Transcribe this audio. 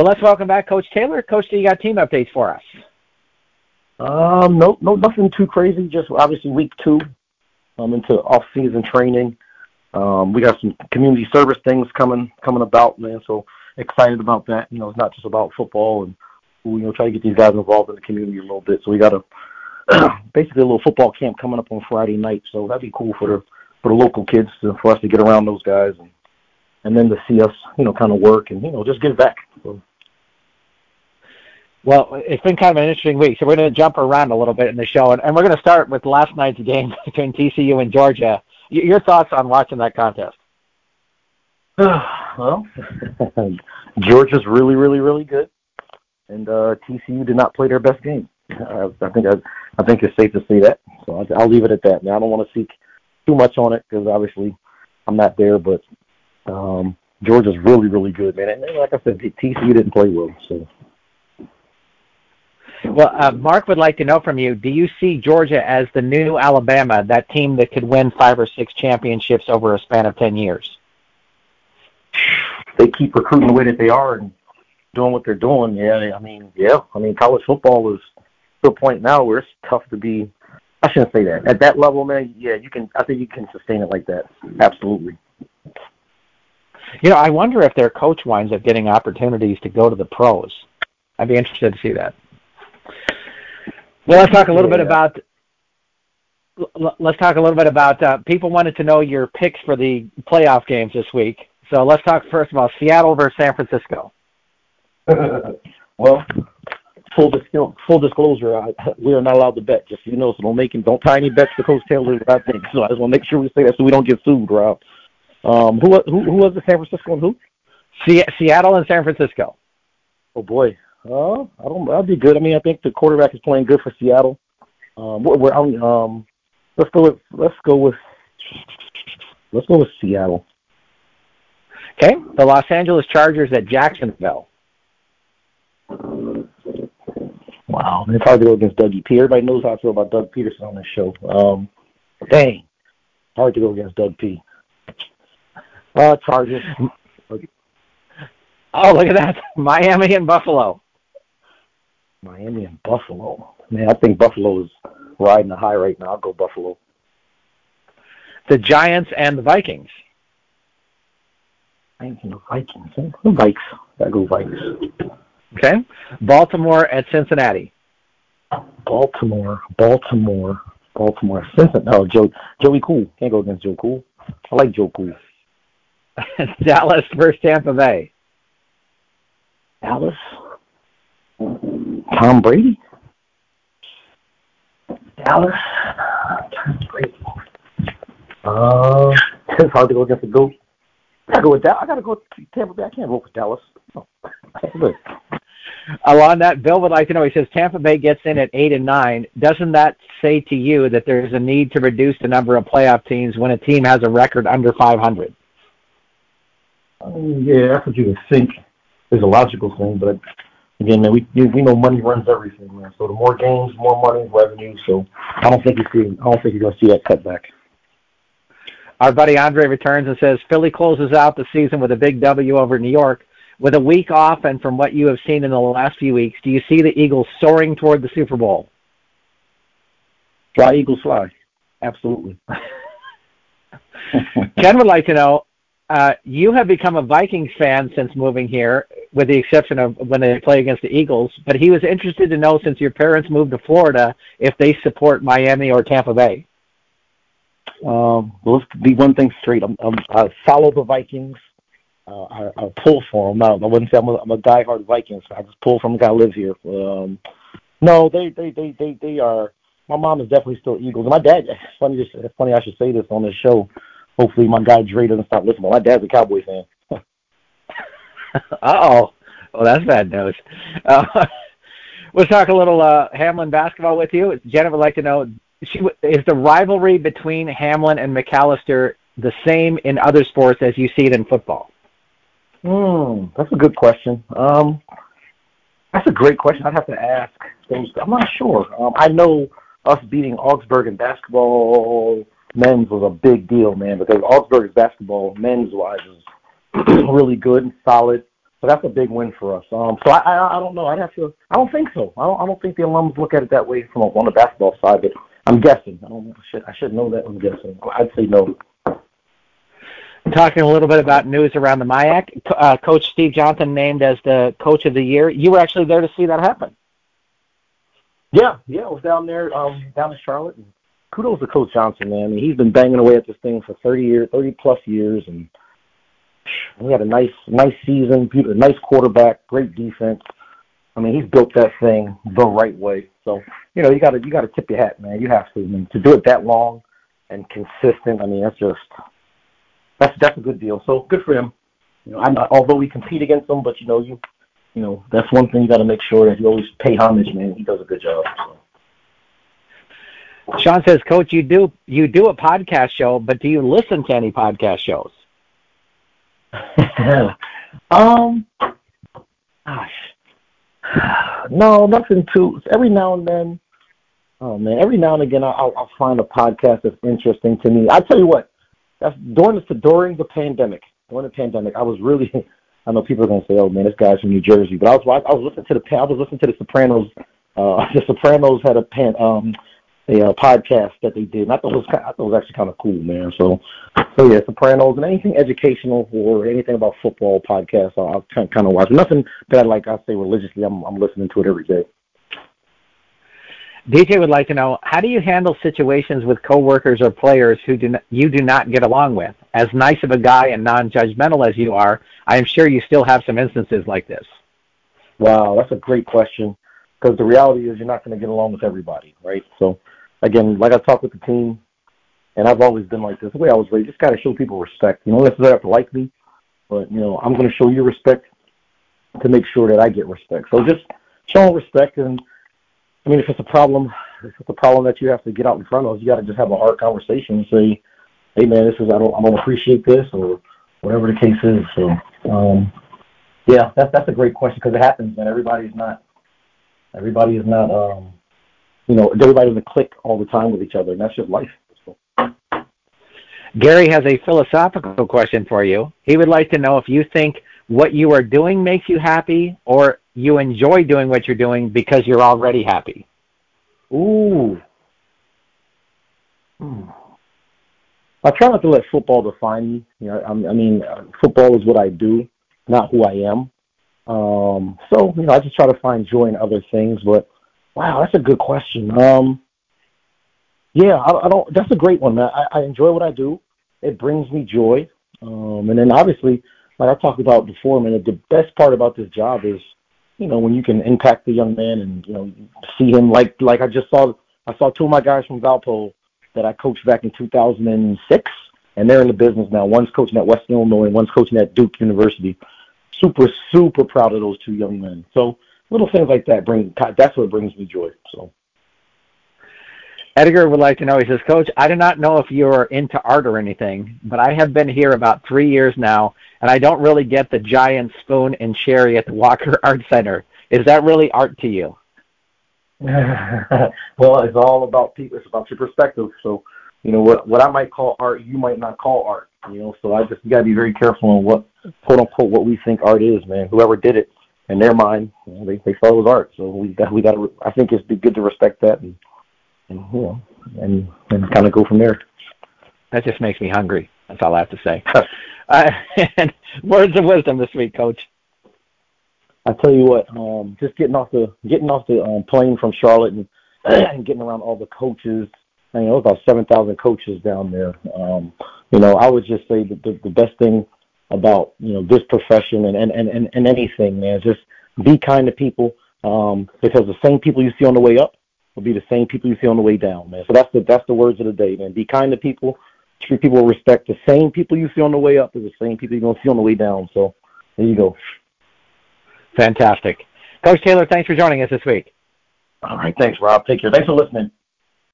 Well, let's welcome back Coach Taylor. Coach, do you got team updates for us? Um, no, no, nothing too crazy. Just obviously week two, um, into off-season training. Um, we got some community service things coming coming about, man. So excited about that. You know, it's not just about football, and you know, try to get these guys involved in the community a little bit. So we got a basically a little football camp coming up on Friday night. So that'd be cool for the for the local kids to, for us to get around those guys and and then to see us, you know, kind of work and you know just give back. So. Well, it's been kind of an interesting week, so we're going to jump around a little bit in the show, and, and we're going to start with last night's game between TCU and Georgia. Your thoughts on watching that contest? well, Georgia's really, really, really good, and uh, TCU did not play their best game. I, I think I, I think it's safe to say that. So I'll, I'll leave it at that. Now I don't want to seek too much on it because obviously I'm not there, but um, Georgia's really, really good, man. And like I said, TCU didn't play well, so. Well, uh, Mark would like to know from you: Do you see Georgia as the new Alabama, that team that could win five or six championships over a span of ten years? They keep recruiting the way that they are and doing what they're doing. Yeah, I mean, yeah, I mean, college football is to a point now where it's tough to be. I shouldn't say that at that level, man. Yeah, you can. I think you can sustain it like that. Absolutely. You know, I wonder if their coach winds up getting opportunities to go to the pros. I'd be interested to see that. Well, let's talk a little yeah. bit about. Let's talk a little bit about. Uh, people wanted to know your picks for the playoff games this week. So let's talk first about Seattle versus San Francisco. well, full disclosure, full disclosure, I, we are not allowed to bet. Just so you know, so don't make don't tie any bets to Coach Taylor. I think so. I just want to make sure we say that so we don't get sued, Rob. Um, who who who was the San Francisco and who? Seattle and San Francisco. Oh boy, uh, I don't. That'd be good. I mean, I think the quarterback is playing good for Seattle. Um, we're, we're um, let's go with let's go with let's go with Seattle. Okay, the Los Angeles Chargers at Jacksonville. Wow, it's hard to go against Dougie P. Everybody knows how I feel about Doug Pederson on this show. Um, dang, hard to go against Doug P. Uh, Chargers. Oh, look at that. Miami and Buffalo. Miami and Buffalo. Man, I think Buffalo is riding the high right now. I'll go Buffalo. The Giants and the Vikings. Giants and the Vikings. The Vikes. I go Vikes. Okay. Baltimore at Cincinnati. Baltimore. Baltimore. Baltimore. Cincinnati. No, Joe. Joey Cool. Can't go against Joe Cool. I like Joe Cool. Dallas versus Tampa Bay. Dallas. Tom Brady. Dallas. Tom Brady. Uh, it's hard to go against the goat. I gotta go with that. I gotta go with Tampa Bay. I can't vote for Dallas. Oh, good. Along that, Bill would like to know. He says Tampa Bay gets in at eight and nine. Doesn't that say to you that there's a need to reduce the number of playoff teams when a team has a record under 500? Um, yeah, that's what you would think is a logical thing, but again, man, we we know money runs everything, man. So the more games, more money, revenue. So I don't think you see. I don't think you're going to see that cutback. Our buddy Andre returns and says Philly closes out the season with a big W over New York. With a week off, and from what you have seen in the last few weeks, do you see the Eagles soaring toward the Super Bowl? Fly, Eagles, fly. Absolutely. Ken would like to know uh, you have become a Vikings fan since moving here, with the exception of when they play against the Eagles. But he was interested to know, since your parents moved to Florida, if they support Miami or Tampa Bay. Um, let's be one thing straight. I'm, I'm, I follow the Vikings. Uh, I, I pull for them. Now, I wouldn't say I'm a, I'm a diehard Vikings. I just pull from the guy who lives here. Um, no, they, they, they, they, they are. My mom is definitely still Eagles. My dad. Funny. It's funny. I should say this on this show hopefully my guy Dre doesn't stop listening. My dad's a Cowboy fan. Uh oh, well that's bad news. Uh, we'll talk a little uh, Hamline basketball with you. Jennifer would like to know: she, is the rivalry between Hamline and Macalester the same in other sports as you see it in football? Hmm, that's a good question. Um, that's a great question. I'd have to ask those. I'm not sure. Um, I know us beating Augsburg in basketball men's was a big deal, man, because Augsburg's basketball, men's wise, is really good and solid. So that's a big win for us. Um, so I, I, I don't know. I'd have to. I don't think so. I don't. I don't think the alums look at it that way from a, on the basketball side. But I'm guessing. I don't. Should. I should know that. I'm guessing. I'd say no. Talking a little bit about news around the MIAC, uh, Coach Steve Johnson named as the Coach of the Year. You were actually there to see that happen. Yeah, yeah, I was down there, um, down in Charlotte. And kudos to Coach Johnson, man. I mean, he's been banging away at this thing for 30 years, 30 plus years, and we had a nice, nice season, a nice quarterback, great defense. I mean, he's built that thing the right way. So, you know, you got to you got to tip your hat, man. You have to. I mean, to do it that long and consistent. I mean, that's just that's that's a good deal. So good for him. You know, I'm not, although we compete against him, but you know, you you know, that's one thing you got to make sure that you always pay homage, man. He does a good job. So. Sean says, Coach, you do you do a podcast show, but do you listen to any podcast shows? um, gosh, no, nothing too. Every now and then, oh man, every now and again, I'll, I'll find a podcast that's interesting to me. I tell you what, that's during the during the pandemic. During the pandemic, I was really. I know people are gonna say, "Oh man, this guy's from New Jersey," but I was I was listening to the I was listening to the Sopranos. Uh, the Sopranos had a pan, um, a uh, podcast that they did. And I thought it was I thought it was actually kind of cool, man. So, so yeah, Sopranos and anything educational or anything about football podcasts, I'll, I'll kind kind of watch. Nothing that I like. I say religiously. I'm I'm listening to it every day. DJ would like to know how do you handle situations with coworkers or players who do not, you do not get along with? As nice of a guy and non-judgmental as you are, I am sure you still have some instances like this. Wow, that's a great question because the reality is you're not going to get along with everybody, right? So again, like I talked with the team, and I've always been like this. The way I was raised, just got to show people respect. You know, they have to like me, but you know, I'm to show you respect to make sure that I get respect. So just show respect, and I mean, if it's a problem, if it's a problem that you have to get out in front of, you got to just have a hard conversation and say, "Hey, man, this is I don't I don't appreciate this," or whatever the case is. So, um, yeah, that's that's a great question because it happens, man. Everybody's not everybody is not um, you know, everybody doesn't click all the time with each other, and that's just life. Gary has a philosophical question for you. He would like to know if you think what you are doing makes you happy, or you enjoy doing what you're doing because you're already happy. Ooh. Hmm. I try not to let football define me. You know, I, I mean, football is what I do, not who I am. Um, so, you know, I just try to find joy in other things, but Wow, that's a good question. Um, yeah, I, I don't. That's a great one. I, I enjoy what I do. It brings me joy. Um, and then obviously, like I talked about before, man, the best part about this job is, you know, when you can impact the young man and you know see him like like I just saw. I saw two of my guys from Valpo that I coached back in 2006, and they're in the business now. One's coaching at Western Illinois, and one's coaching at Duke University. Super, super proud of those two young men. So little things like that bring that's what brings me joy. So. Edgar would like to know, he says, Coach, I do not know if you're into art or anything, but I have been here about three years now, and I don't really get the giant spoon and cherry at the Walker Art Center. Is that really art to you? well, it's all about people. It's about your perspective. So, you know, what what I might call art, you might not call art. You know, so I just you gotta be very careful on what quote unquote what we think art is, man. Whoever did it, in their mind, you know, they they thought it was art. So we got we got to. I think it's be good to respect that and and you know and and kind of go from there. That just makes me hungry. That's all I have to say. uh, and words of wisdom this week, Coach. I tell you what, um, just getting off the getting off the um, plane from Charlotte and, and getting around all the coaches. It was about seven thousand coaches down there. Um, you know, I would just say that the, the best thing about you know this profession and and and, and anything, man. Just be kind to people um, because the same people you see on the way up will be the same people you see on the way down, man. So that's the that's the words of the day, man. Be kind to people, treat people with respect. The same people you see on the way up is the same people you're gonna see on the way down. So there you go. Fantastic, Coach Taylor. Thanks for joining us this week. All right, thanks, Rob. Take care. Thanks for listening.